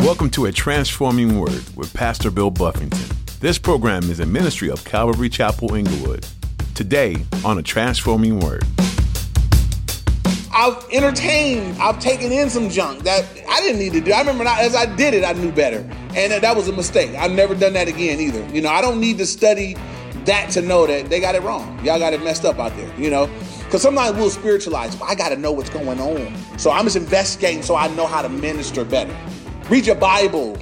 Welcome to A Transforming Word with Pastor Bill Buffington. This program is a ministry of Calvary Chapel Inglewood. Today on A Transforming Word. I've entertained, I've taken in some junk that I didn't need to do. I remember not, as I did it, I knew better. And that was a mistake. I've never done that again either. You know, I don't need to study that to know that they got it wrong. Y'all got it messed up out there, you know? Because sometimes we'll spiritualize, but I got to know what's going on. So I'm just investigating so I know how to minister better. Read your Bible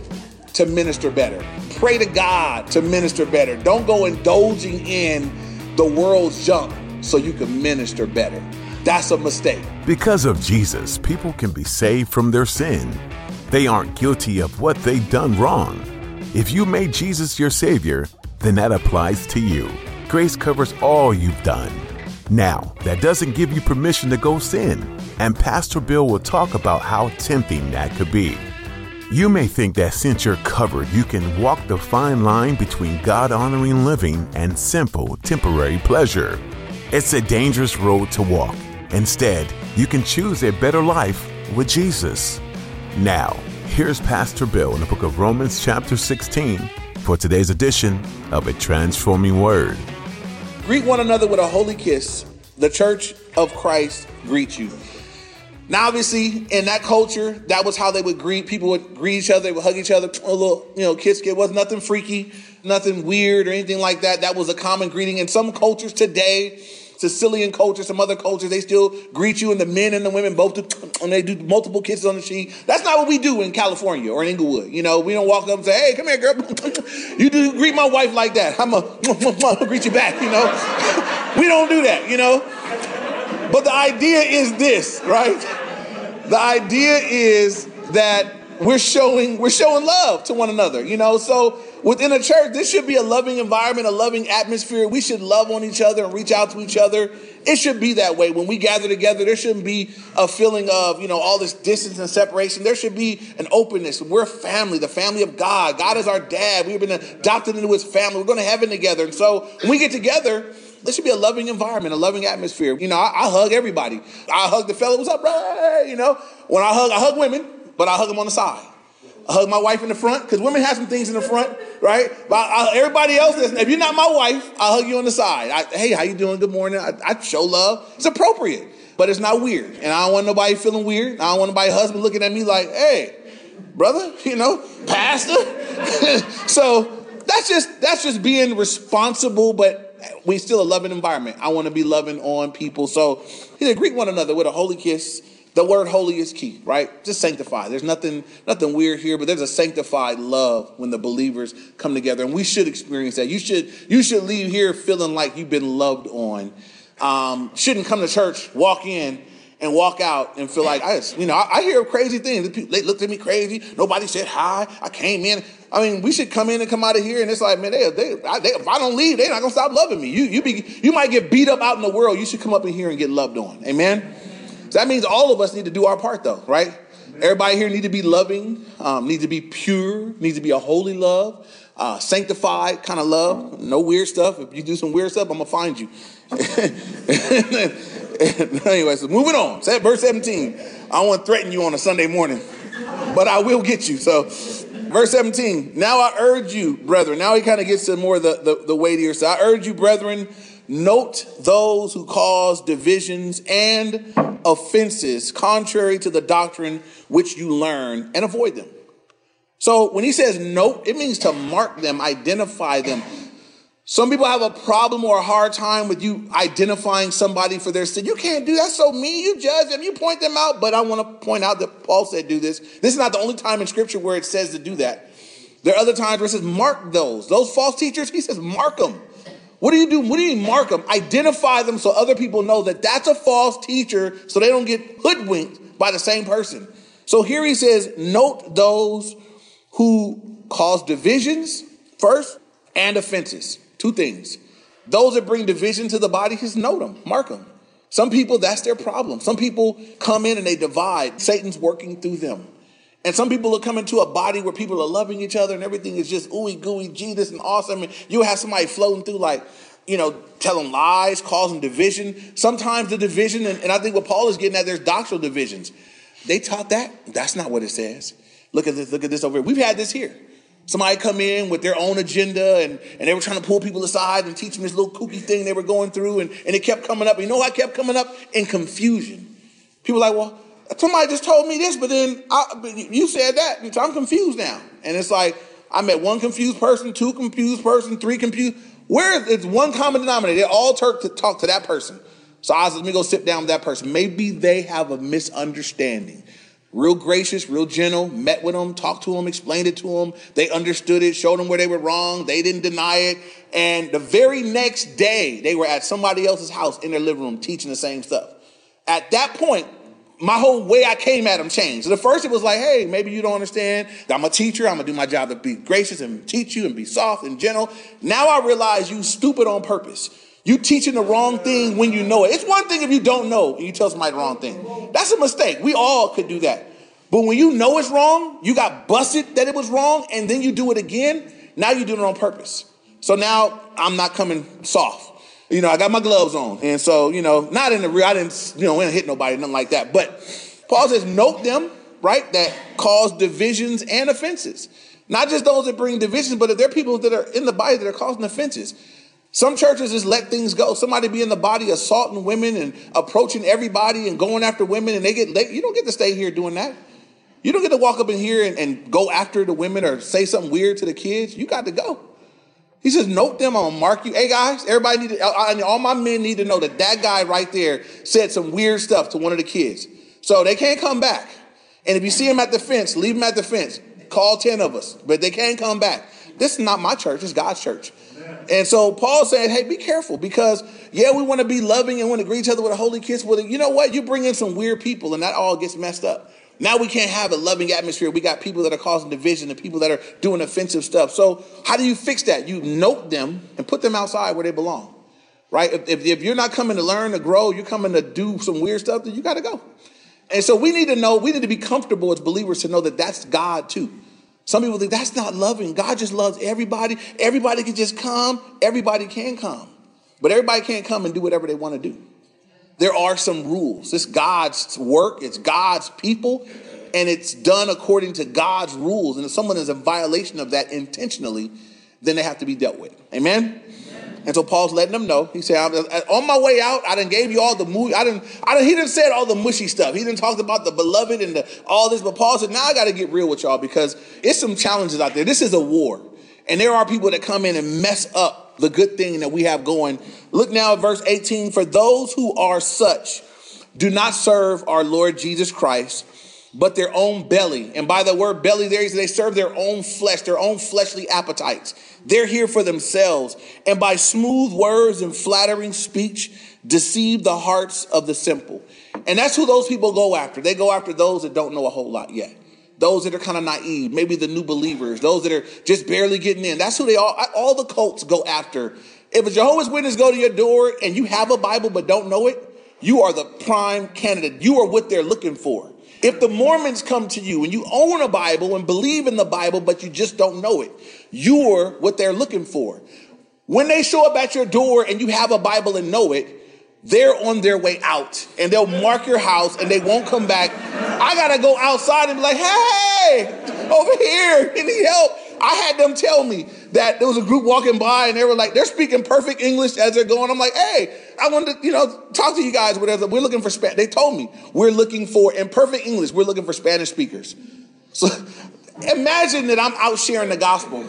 to minister better. Pray to God to minister better. Don't go indulging in the world's junk so you can minister better. That's a mistake. Because of Jesus, people can be saved from their sin. They aren't guilty of what they've done wrong. If you made Jesus your Savior, then that applies to you. Grace covers all you've done. Now, that doesn't give you permission to go sin, and Pastor Bill will talk about how tempting that could be. You may think that since you're covered, you can walk the fine line between God honoring living and simple, temporary pleasure. It's a dangerous road to walk. Instead, you can choose a better life with Jesus. Now, here's Pastor Bill in the book of Romans, chapter 16, for today's edition of A Transforming Word. Greet one another with a holy kiss. The church of Christ greets you. Now, obviously, in that culture, that was how they would greet. People would greet each other, they would hug each other, a little, you know, kiss. It was nothing freaky, nothing weird or anything like that. That was a common greeting. In some cultures today, Sicilian culture, some other cultures, they still greet you, and the men and the women both do, and they do multiple kisses on the cheek. That's not what we do in California or in Inglewood. You know, we don't walk up and say, "Hey, come here, girl." you do greet my wife like that. I'm a greet you back. You know, we don't do that. You know, but the idea is this, right? The idea is that we're showing we're showing love to one another. You know, so within a church, this should be a loving environment, a loving atmosphere. We should love on each other and reach out to each other. It should be that way. When we gather together, there shouldn't be a feeling of, you know, all this distance and separation. There should be an openness. We're family, the family of God. God is our dad. We've been adopted into his family. We're going to heaven together. And so when we get together, there should be a loving environment, a loving atmosphere. You know, I, I hug everybody. I hug the fellow, what's up, bro? You know, when I hug, I hug women, but I hug them on the side. I hug my wife in the front because women have some things in the front, right? But I, everybody else, if you're not my wife, I hug you on the side. I, hey, how you doing? Good morning. I, I, show love. It's appropriate, but it's not weird. And I don't want nobody feeling weird. I don't want nobody husband looking at me like, hey, brother, you know, pastor. so that's just that's just being responsible, but we still a loving environment. I want to be loving on people. So either greet one another with a holy kiss the word holy is key, right? Just sanctify. There's nothing nothing weird here, but there's a sanctified love when the believers come together, and we should experience that. You should you should leave here feeling like you've been loved on. Um, shouldn't come to church, walk in, and walk out and feel like I just, you know, I, I hear crazy things. They looked at me crazy. Nobody said hi. I came in. I mean, we should come in and come out of here, and it's like, man, they, they, I, they, if I don't leave, they're not gonna stop loving me. You, you be, you might get beat up out in the world. You should come up in here and get loved on. Amen. So that means all of us need to do our part, though, right? Everybody here need to be loving, um, need to be pure, needs to be a holy love, uh, sanctified kind of love. No weird stuff. If you do some weird stuff, I'm gonna find you. anyway, so moving on. Verse 17. I won't threaten you on a Sunday morning, but I will get you. So, verse 17. Now I urge you, brethren. Now he kind of gets to more the, the, the weightier side. I urge you, brethren Note those who cause divisions and offenses contrary to the doctrine which you learn and avoid them. So when he says note, it means to mark them, identify them. Some people have a problem or a hard time with you identifying somebody for their sin. You can't do that. So mean. You judge them. You point them out. But I want to point out that Paul said do this. This is not the only time in Scripture where it says to do that. There are other times where it says mark those. Those false teachers, he says mark them. What do you do? What do you mark them? Identify them so other people know that that's a false teacher so they don't get hoodwinked by the same person. So here he says, note those who cause divisions first and offenses. Two things. Those that bring division to the body, just note them, mark them. Some people, that's their problem. Some people come in and they divide. Satan's working through them. And some people will come into a body where people are loving each other and everything is just ooey gooey, Jesus and awesome. And you have somebody floating through like, you know, telling lies, causing division. Sometimes the division, and, and I think what Paul is getting at, there's doctrinal divisions. They taught that. That's not what it says. Look at this, look at this over here. We've had this here. Somebody come in with their own agenda and, and they were trying to pull people aside and teach them this little kooky thing they were going through and, and it kept coming up. You know what kept coming up? In confusion. People like, well, somebody just told me this, but then I, you said that, so I'm confused now. And it's like, I met one confused person, two confused person, three confused. Where is it's one common denominator. They all talk to talk to that person. So I said, let me go sit down with that person. Maybe they have a misunderstanding. Real gracious, real gentle, met with them, talked to them, explained it to them. They understood it, showed them where they were wrong. They didn't deny it. And the very next day, they were at somebody else's house in their living room teaching the same stuff. At that point, my whole way I came at them changed. The first, it was like, hey, maybe you don't understand I'm a teacher. I'm gonna do my job to be gracious and teach you and be soft and gentle. Now I realize you stupid on purpose. You teaching the wrong thing when you know it. It's one thing if you don't know and you tell somebody the wrong thing. That's a mistake. We all could do that. But when you know it's wrong, you got busted that it was wrong, and then you do it again, now you're doing it on purpose. So now I'm not coming soft. You know, I got my gloves on. And so, you know, not in the real, I didn't, you know, we didn't hit nobody, nothing like that. But Paul says, note them, right, that cause divisions and offenses. Not just those that bring divisions, but if there are people that are in the body that are causing offenses. Some churches just let things go. Somebody be in the body assaulting women and approaching everybody and going after women, and they get. You don't get to stay here doing that. You don't get to walk up in here and, and go after the women or say something weird to the kids. You got to go. He says, note them. I'm gonna mark you. Hey guys, everybody need to, all my men need to know that that guy right there said some weird stuff to one of the kids. So they can't come back. And if you see him at the fence, leave him at the fence. Call 10 of us, but they can't come back. This is not my church, it's God's church. And so Paul said, hey, be careful because, yeah, we want to be loving and want to greet each other with a holy kiss. But you know what? You bring in some weird people and that all gets messed up. Now we can't have a loving atmosphere. We got people that are causing division and people that are doing offensive stuff. So how do you fix that? You note them and put them outside where they belong, right? If, if, if you're not coming to learn, to grow, you're coming to do some weird stuff, then you got to go. And so we need to know, we need to be comfortable as believers to know that that's God too. Some people think that's not loving. God just loves everybody. Everybody can just come. Everybody can come. But everybody can't come and do whatever they want to do. There are some rules. It's God's work, it's God's people, and it's done according to God's rules. And if someone is in violation of that intentionally, then they have to be dealt with. Amen? And so Paul's letting them know. He said, uh, "On my way out, I didn't gave you all the movie. I didn't. I didn't. He didn't said all the mushy stuff. He didn't talk about the beloved and the, all this. But Paul said, now I got to get real with y'all because it's some challenges out there. This is a war, and there are people that come in and mess up the good thing that we have going. Look now at verse 18. For those who are such do not serve our Lord Jesus Christ, but their own belly. And by the word belly, there they serve their own flesh, their own fleshly appetites. They're here for themselves. And by smooth words and flattering speech, deceive the hearts of the simple. And that's who those people go after. They go after those that don't know a whole lot yet. Those that are kind of naive, maybe the new believers, those that are just barely getting in. That's who they all, all the cults go after. If a Jehovah's Witness go to your door and you have a Bible but don't know it, you are the prime candidate. You are what they're looking for. If the Mormons come to you and you own a Bible and believe in the Bible, but you just don't know it, you're what they're looking for. When they show up at your door and you have a Bible and know it, they're on their way out and they'll mark your house and they won't come back. I gotta go outside and be like, hey, over here, any help? I had them tell me that there was a group walking by and they were like, they're speaking perfect English as they're going. I'm like, hey, I wanted to, you know, talk to you guys. Whatever. We're looking for Spanish. They told me we're looking for, in perfect English, we're looking for Spanish speakers. So imagine that I'm out sharing the gospel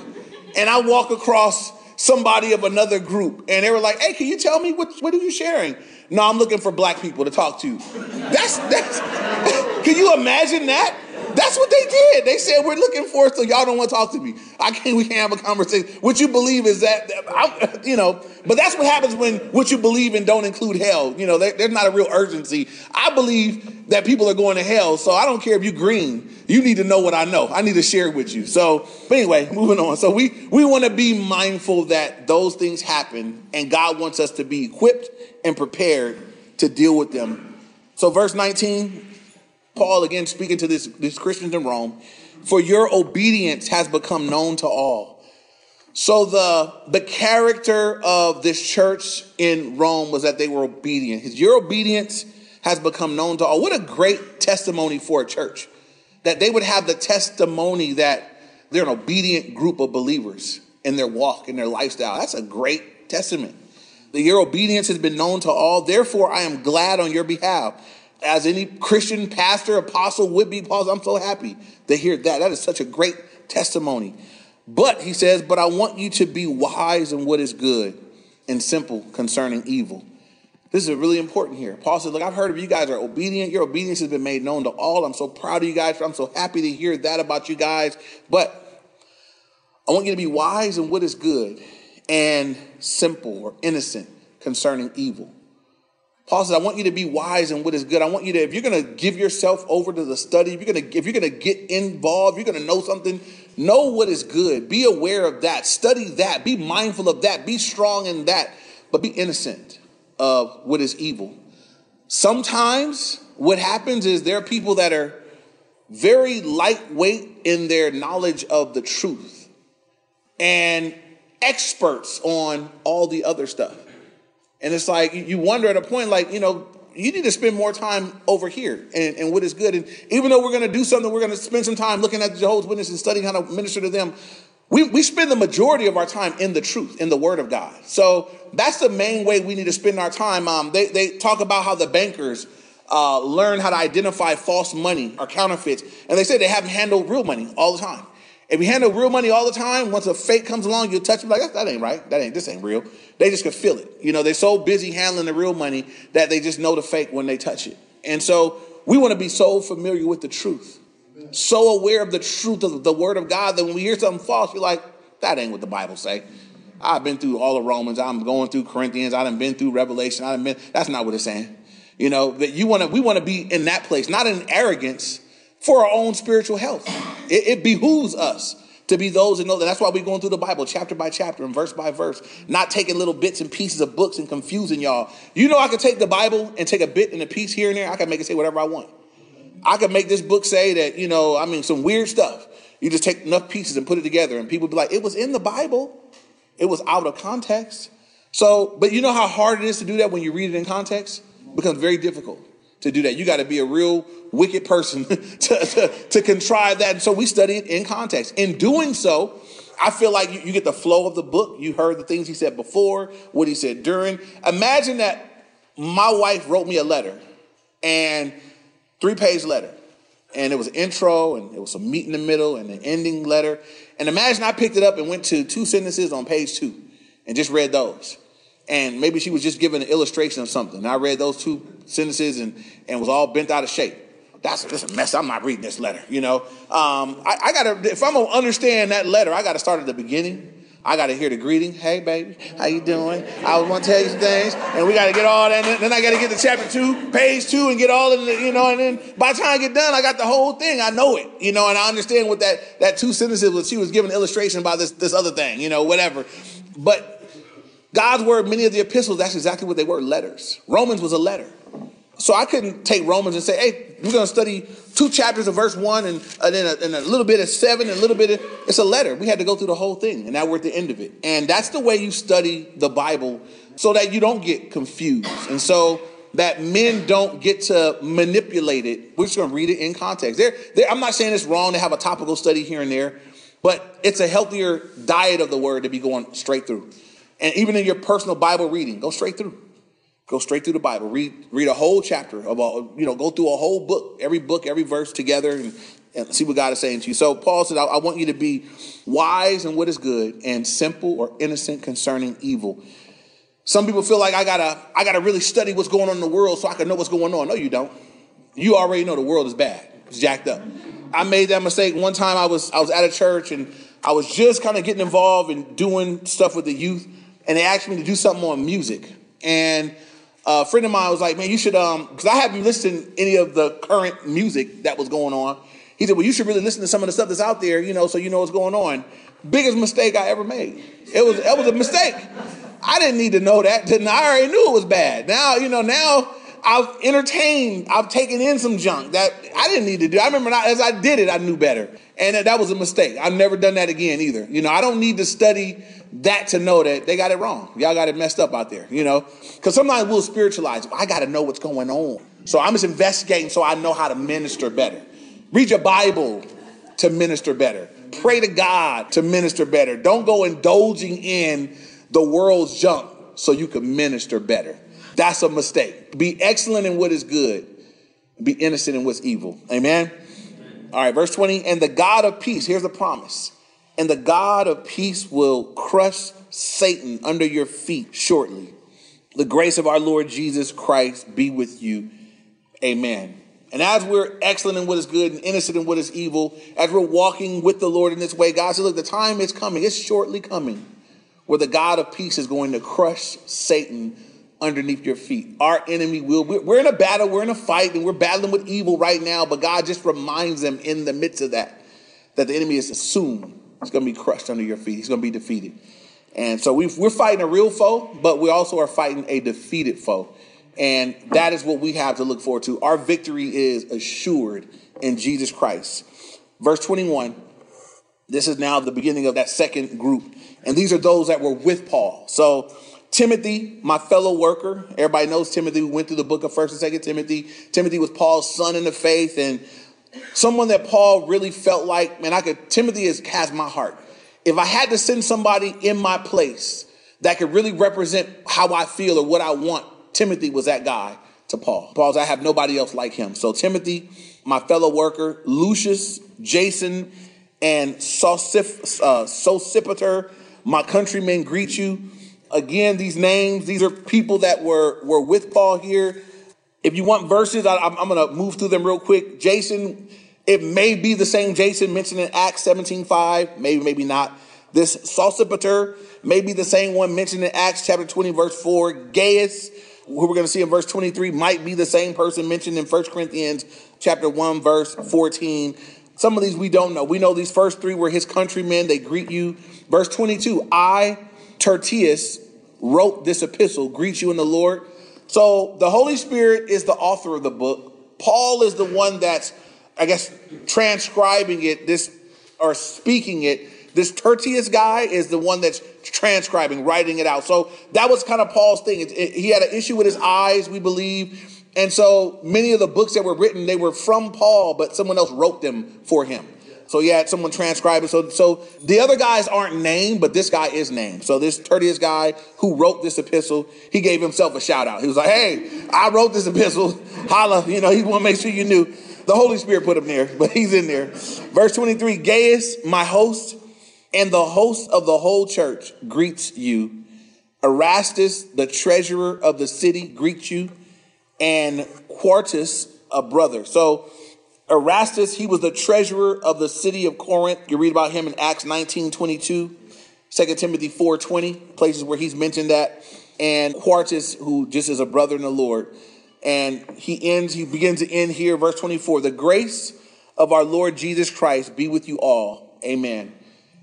and I walk across somebody of another group and they were like, hey, can you tell me what, what are you sharing? No, I'm looking for black people to talk to. That's, that's, can you imagine that? That's what they did. They said, We're looking for it, so y'all don't want to talk to me. I can't, we can't have a conversation. What you believe is that, I, you know, but that's what happens when what you believe in don't include hell. You know, there, there's not a real urgency. I believe that people are going to hell, so I don't care if you're green. You need to know what I know. I need to share it with you. So, but anyway, moving on. So we, we want to be mindful that those things happen, and God wants us to be equipped and prepared to deal with them. So, verse 19, Paul again speaking to this, these Christians in Rome, for your obedience has become known to all. So the, the character of this church in Rome was that they were obedient. His, your obedience has become known to all. What a great testimony for a church. that they would have the testimony that they're an obedient group of believers in their walk, in their lifestyle. That's a great testament. That your obedience has been known to all. Therefore, I am glad on your behalf. As any Christian pastor, apostle would be, Paul, I'm so happy to hear that. That is such a great testimony. But he says, But I want you to be wise in what is good and simple concerning evil. This is really important here. Paul says, Look, I've heard of you guys are obedient. Your obedience has been made known to all. I'm so proud of you guys. I'm so happy to hear that about you guys. But I want you to be wise in what is good and simple or innocent concerning evil. Paul says, I want you to be wise in what is good. I want you to, if you're going to give yourself over to the study, if you're going to, if you're going to get involved, you're going to know something, know what is good. Be aware of that. Study that. Be mindful of that. Be strong in that, but be innocent of what is evil. Sometimes what happens is there are people that are very lightweight in their knowledge of the truth and experts on all the other stuff. And it's like you wonder at a point, like, you know, you need to spend more time over here and, and what is good. And even though we're going to do something, we're going to spend some time looking at the Jehovah's Witnesses and studying how to minister to them. We, we spend the majority of our time in the truth, in the Word of God. So that's the main way we need to spend our time. Um, they, they talk about how the bankers uh, learn how to identify false money or counterfeits. And they say they haven't handled real money all the time. If you handle real money all the time, once a fake comes along, you'll touch it like, that ain't right. That ain't, this ain't real. They just can feel it. You know, they're so busy handling the real money that they just know the fake when they touch it. And so we want to be so familiar with the truth, so aware of the truth of the word of God that when we hear something false, you're like, that ain't what the Bible say. I've been through all of Romans. I'm going through Corinthians. I have been through Revelation. I have been, that's not what it's saying. You know, that you want to, we want to be in that place, not in arrogance, for our own spiritual health. It, it behooves us to be those that know that. That's why we're going through the Bible chapter by chapter and verse by verse, not taking little bits and pieces of books and confusing y'all. You know, I could take the Bible and take a bit and a piece here and there. I can make it say whatever I want. I could make this book say that, you know, I mean, some weird stuff. You just take enough pieces and put it together, and people be like, it was in the Bible, it was out of context. So, but you know how hard it is to do that when you read it in context? It becomes very difficult to do that. You got to be a real wicked person to, to, to, contrive that. And so we study it in context. In doing so, I feel like you, you get the flow of the book. You heard the things he said before, what he said during. Imagine that my wife wrote me a letter and three page letter. And it was an intro and it was some meat in the middle and an ending letter. And imagine I picked it up and went to two sentences on page two and just read those and maybe she was just giving an illustration of something. I read those two sentences and, and was all bent out of shape. That's just a mess. I'm not reading this letter, you know. Um, I, I, gotta, if I'm gonna understand that letter, I gotta start at the beginning. I gotta hear the greeting. Hey, baby, how you doing? I want to tell you some things, and we gotta get all that. And then I gotta get to chapter two, page two, and get all of the, you know. And then by the time I get done, I got the whole thing. I know it, you know, and I understand what that that two sentences was. She was giving illustration by this this other thing, you know, whatever. But God's word, many of the epistles, that's exactly what they were letters. Romans was a letter. So I couldn't take Romans and say, hey, we're going to study two chapters of verse one and, and then a, and a little bit of seven and a little bit of, it's a letter. We had to go through the whole thing and now we're at the end of it. And that's the way you study the Bible so that you don't get confused. And so that men don't get to manipulate it. We're just going to read it in context. I'm not saying it's wrong to have a topical study here and there, but it's a healthier diet of the word to be going straight through. And even in your personal Bible reading, go straight through. Go straight through the Bible. Read read a whole chapter all, you know, go through a whole book, every book, every verse together and, and see what God is saying to you. So Paul said, I, I want you to be wise in what is good and simple or innocent concerning evil. Some people feel like I gotta I gotta really study what's going on in the world so I can know what's going on. No, you don't. You already know the world is bad. It's jacked up. I made that mistake one time. I was I was at a church and I was just kind of getting involved and doing stuff with the youth and they asked me to do something on music. And a friend of mine was like, man, you should, um, because I haven't listened to any of the current music that was going on. He said, well, you should really listen to some of the stuff that's out there, you know, so you know what's going on. Biggest mistake I ever made. It was, it was a mistake. I didn't need to know that. I already knew it was bad. Now, you know, now I've entertained, I've taken in some junk that I didn't need to do. I remember as I did it, I knew better. And that was a mistake. I've never done that again either. You know, I don't need to study that to know that they got it wrong. Y'all got it messed up out there, you know? Because sometimes we'll spiritualize. I got to know what's going on. So I'm just investigating so I know how to minister better. Read your Bible to minister better. Pray to God to minister better. Don't go indulging in the world's junk so you can minister better. That's a mistake. Be excellent in what is good, be innocent in what's evil. Amen. All right, verse 20. And the God of peace, here's the promise. And the God of peace will crush Satan under your feet shortly. The grace of our Lord Jesus Christ be with you. Amen. And as we're excellent in what is good and innocent in what is evil, as we're walking with the Lord in this way, God said, look, the time is coming. It's shortly coming where the God of peace is going to crush Satan underneath your feet. Our enemy will, we're in a battle, we're in a fight, and we're battling with evil right now, but God just reminds them in the midst of that, that the enemy is assumed he's going to be crushed under your feet. He's going to be defeated. And so we are fighting a real foe, but we also are fighting a defeated foe. And that is what we have to look forward to. Our victory is assured in Jesus Christ. Verse 21, this is now the beginning of that second group. And these are those that were with Paul. So Timothy, my fellow worker, everybody knows Timothy. We went through the book of 1st and 2nd Timothy. Timothy was Paul's son in the faith and someone that Paul really felt like, man, I could, Timothy is, has my heart. If I had to send somebody in my place that could really represent how I feel or what I want, Timothy was that guy to Paul. Paul's, I have nobody else like him. So Timothy, my fellow worker, Lucius, Jason, and Sosif, uh, Sosipater, my countrymen greet you. Again, these names, these are people that were, were with Paul here. If you want verses, I, am going to move through them real quick. Jason, it may be the same Jason mentioned in Acts 17.5, maybe, maybe not. This Sosipater may be the same one mentioned in Acts chapter 20, verse 4. Gaius, who we're going to see in verse 23, might be the same person mentioned in 1 Corinthians chapter 1, verse 14. Some of these we don't know. We know these first three were his countrymen. They greet you. Verse 22, I Tertius wrote this epistle, greet you in the Lord. So the Holy Spirit is the author of the book. Paul is the one that's, I guess, transcribing it, this or speaking it. This Tertius guy is the one that's transcribing, writing it out. So that was kind of Paul's thing. It, it, he had an issue with his eyes, we believe. And so many of the books that were written, they were from Paul, but someone else wrote them for him. So you had someone transcribe it. So, so the other guys aren't named, but this guy is named. So this Tertius guy who wrote this epistle, he gave himself a shout out. He was like, hey, I wrote this epistle. Holla, you know, he want to make sure you knew. The Holy Spirit put him there, but he's in there. Verse 23, Gaius, my host, and the host of the whole church greets you. Erastus, the treasurer of the city, greets you. And Quartus, a brother. So Erastus, he was the treasurer of the city of Corinth. You read about him in Acts 19 22, 2 Timothy 4 20, places where he's mentioned that. And Quartus, who just is a brother in the Lord. And he ends, he begins to end here, verse 24. The grace of our Lord Jesus Christ be with you all. Amen.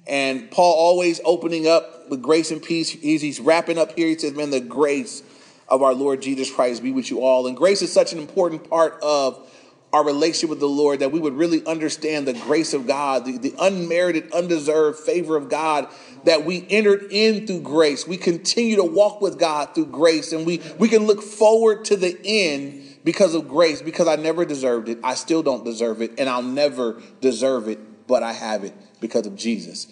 And Paul always opening up with grace and peace. He's, he's wrapping up here. He says, Man, the grace of our Lord Jesus Christ be with you all. And grace is such an important part of our relationship with the Lord, that we would really understand the grace of God, the, the, unmerited, undeserved favor of God, that we entered in through grace. We continue to walk with God through grace, and we, we can look forward to the end because of grace, because I never deserved it. I still don't deserve it, and I'll never deserve it, but I have it because of Jesus.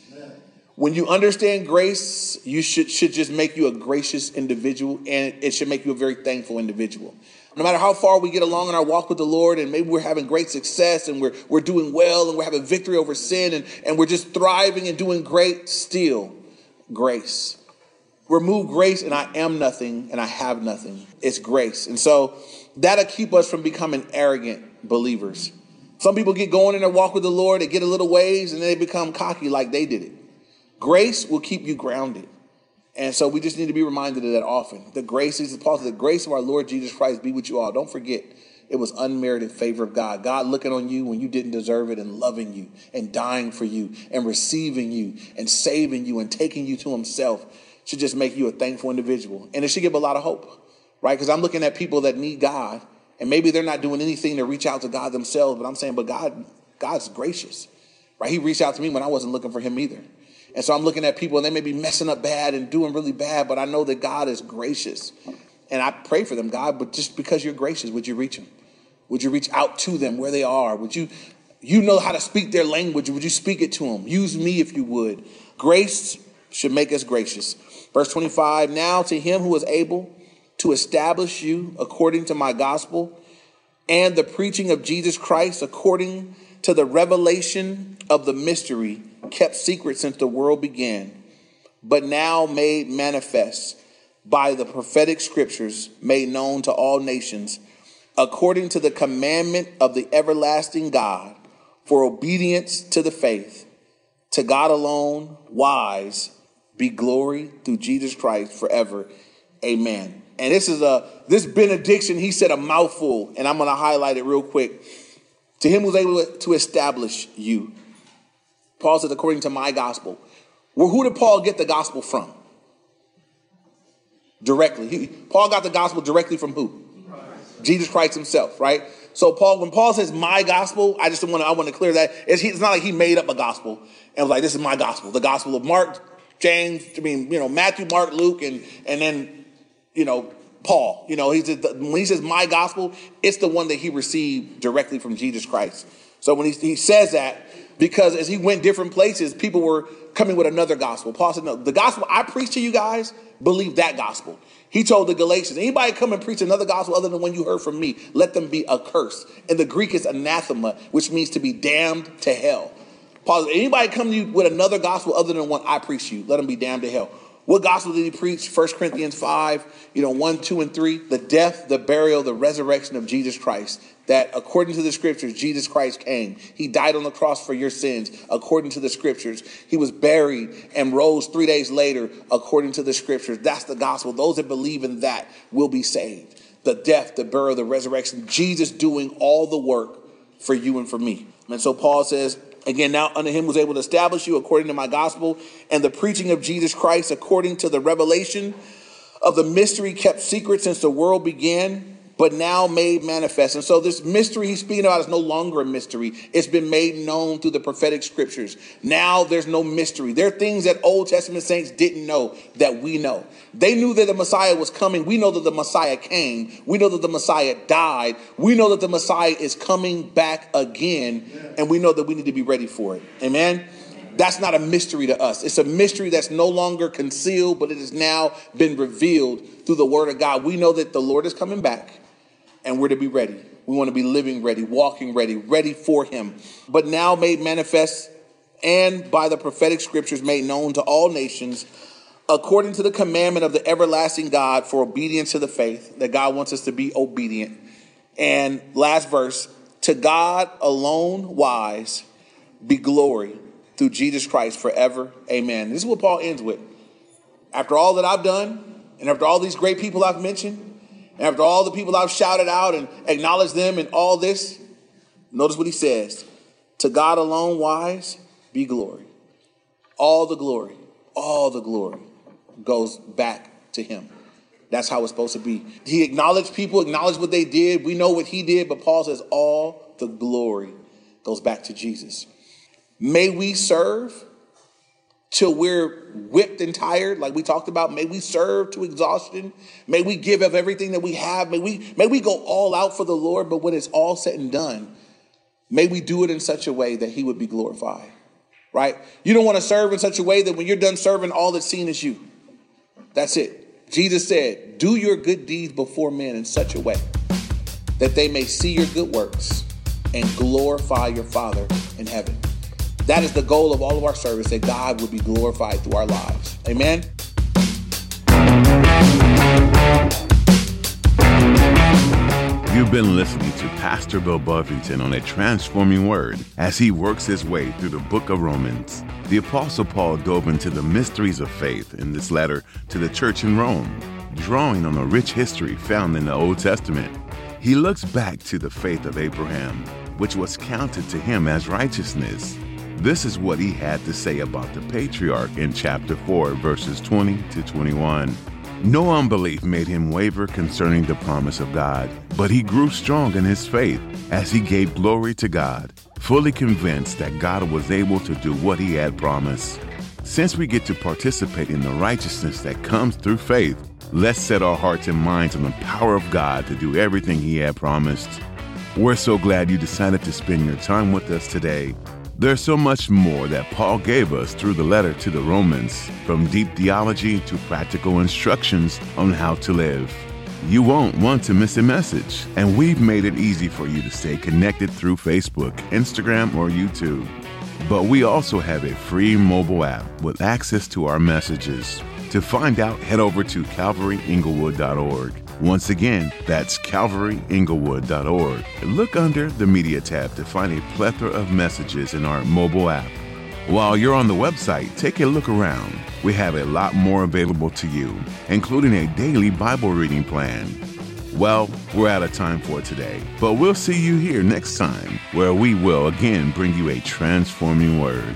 When you understand grace, you should, should just make you a gracious individual, and it should make you a very thankful individual. No matter how far we get along in our walk with the Lord, and maybe we're having great success and we're, we're doing well and we're having victory over sin and, and we're just thriving and doing great, still grace. Remove grace and I am nothing and I have nothing. It's grace. And so that'll keep us from becoming arrogant believers. Some people get going in their walk with the Lord, they get a little ways, and they become cocky like they did it. Grace will keep you grounded. And so we just need to be reminded of that often. The grace is Paul said, the grace of our Lord Jesus Christ be with you all. Don't forget, it was unmerited favor of God. God looking on you when you didn't deserve it and loving you and dying for you and receiving you and saving you and taking you to himself should just make you a thankful individual. And it should give a lot of hope, right? Because I'm looking at people that need God and maybe they're not doing anything to reach out to God themselves, but I'm saying, but God, God's gracious, right? He reached out to me when I wasn't looking for him either. And so I'm looking at people and they may be messing up bad and doing really bad, but I know that God is gracious. And I pray for them, God, but just because you're gracious, would you reach them? Would you reach out to them where they are? Would you You know how to speak their language. Would you speak it to them? Use me if you would. Grace should make us gracious. Verse 25 Now to him who is able to establish you according to my gospel and the preaching of Jesus Christ according to the revelation of the mystery kept secret since the world began, but now made manifest by the prophetic scriptures made known to all nations, according to the commandment of the everlasting God, for obedience to the faith. To God alone, wise, be glory through Jesus Christ forever. Amen. And this is a this benediction, he said a mouthful, and I'm going to highlight it real quick. To him who's able to establish you. Paul says, according to my gospel. Well, who did Paul get the gospel from? Directly. He, Paul got the gospel directly from who? Christ. Jesus Christ himself, right? So Paul, when Paul says my gospel, I just want to I want to clear that it's, it's, not like he made up a gospel and was like, this is my gospel. The gospel of Mark, James, I mean, you know, Matthew, Mark, Luke, and and then, you know, Paul. You know, he's when he says my gospel, it's the one that he received directly from Jesus Christ. So when he, he says that, because as he went different places, people were coming with another gospel. Paul said, No, the gospel I preach to you guys, believe that gospel. He told the Galatians, anybody come and preach another gospel other than one you heard from me, let them be accursed. And the Greek is anathema, which means to be damned to hell. Paul, anybody come to you with another gospel other than one I preach to you, let them be damned to hell. What gospel did he preach? 1 Corinthians 5, you know, 1, 2, and 3. The death, the burial, the resurrection of Jesus Christ. That according to the scriptures, Jesus Christ came. He died on the cross for your sins, according to the scriptures. He was buried and rose three days later, according to the scriptures. That's the gospel. Those that believe in that will be saved. The death, the burial, the resurrection. Jesus doing all the work for you and for me. And so Paul says, Again, now unto him was able to establish you according to my gospel and the preaching of Jesus Christ according to the revelation of the mystery kept secret since the world began but now made manifest. And so this mystery he's speaking about is no longer a mystery. It's been made known through the prophetic scriptures. Now there's no mystery. There are things that Old Testament saints didn't know that we know. They knew that the Messiah was coming. We know that the Messiah came. We know that the Messiah died. We know that the Messiah is coming back again. And we know that we need to be ready for it. Amen. That's not a mystery to us. It's a mystery that's no longer concealed, but it has now been revealed through the word of God. We know that the Lord is coming back and we're to be ready. We want to be living ready, walking ready, ready for Him. But now made manifest and by the prophetic scriptures made known to all nations, according to the commandment of the everlasting God for obedience to the faith, that God wants us to be obedient. And last verse, to God alone wise be glory through Jesus Christ forever. Amen. This is what Paul ends with. After all that I've done, and after all these great people I've mentioned, after all the people I've shouted out and acknowledged them and all this, notice what he says To God alone, wise, be glory. All the glory, all the glory goes back to him. That's how it's supposed to be. He acknowledged people, acknowledged what they did. We know what he did, but Paul says all the glory goes back to Jesus. May we serve till we're whipped and tired, like we talked about. May we serve to exhaustion. May we give of everything that we have. May we, may we go all out for the Lord, but when it's all said and done, may we do it in such a way that He would be glorified. Right? You don't want to serve in such a way that when you're done serving, all that's seen is you. That's it. Jesus said, Do your good deeds before men in such a way that they may see your good works and glorify your Father in heaven. That is the goal of all of our service, that God would be glorified through our lives. Amen. You've been listening to Pastor Bill Buffington on a transforming word as he works his way through the book of Romans. The Apostle Paul dove into the mysteries of faith in this letter to the church in Rome, drawing on a rich history found in the Old Testament. He looks back to the faith of Abraham, which was counted to him as righteousness. This is what he had to say about the patriarch in chapter 4, verses 20 to 21. No unbelief made him waver concerning the promise of God, but he grew strong in his faith as he gave glory to God, fully convinced that God was able to do what he had promised. Since we get to participate in the righteousness that comes through faith, let's set our hearts and minds on the power of God to do everything he had promised. We're so glad you decided to spend your time with us today. There's so much more that Paul gave us through the letter to the Romans, from deep theology to practical instructions on how to live. You won't want to miss a message, and we've made it easy for you to stay connected through Facebook, Instagram, or YouTube. But we also have a free mobile app with access to our messages. To find out, head over to calvaryinglewood.org. Once again, that's calvaryinglewood.org. Look under the Media tab to find a plethora of messages in our mobile app. While you're on the website, take a look around. We have a lot more available to you, including a daily Bible reading plan. Well, we're out of time for today, but we'll see you here next time where we will again bring you a transforming word.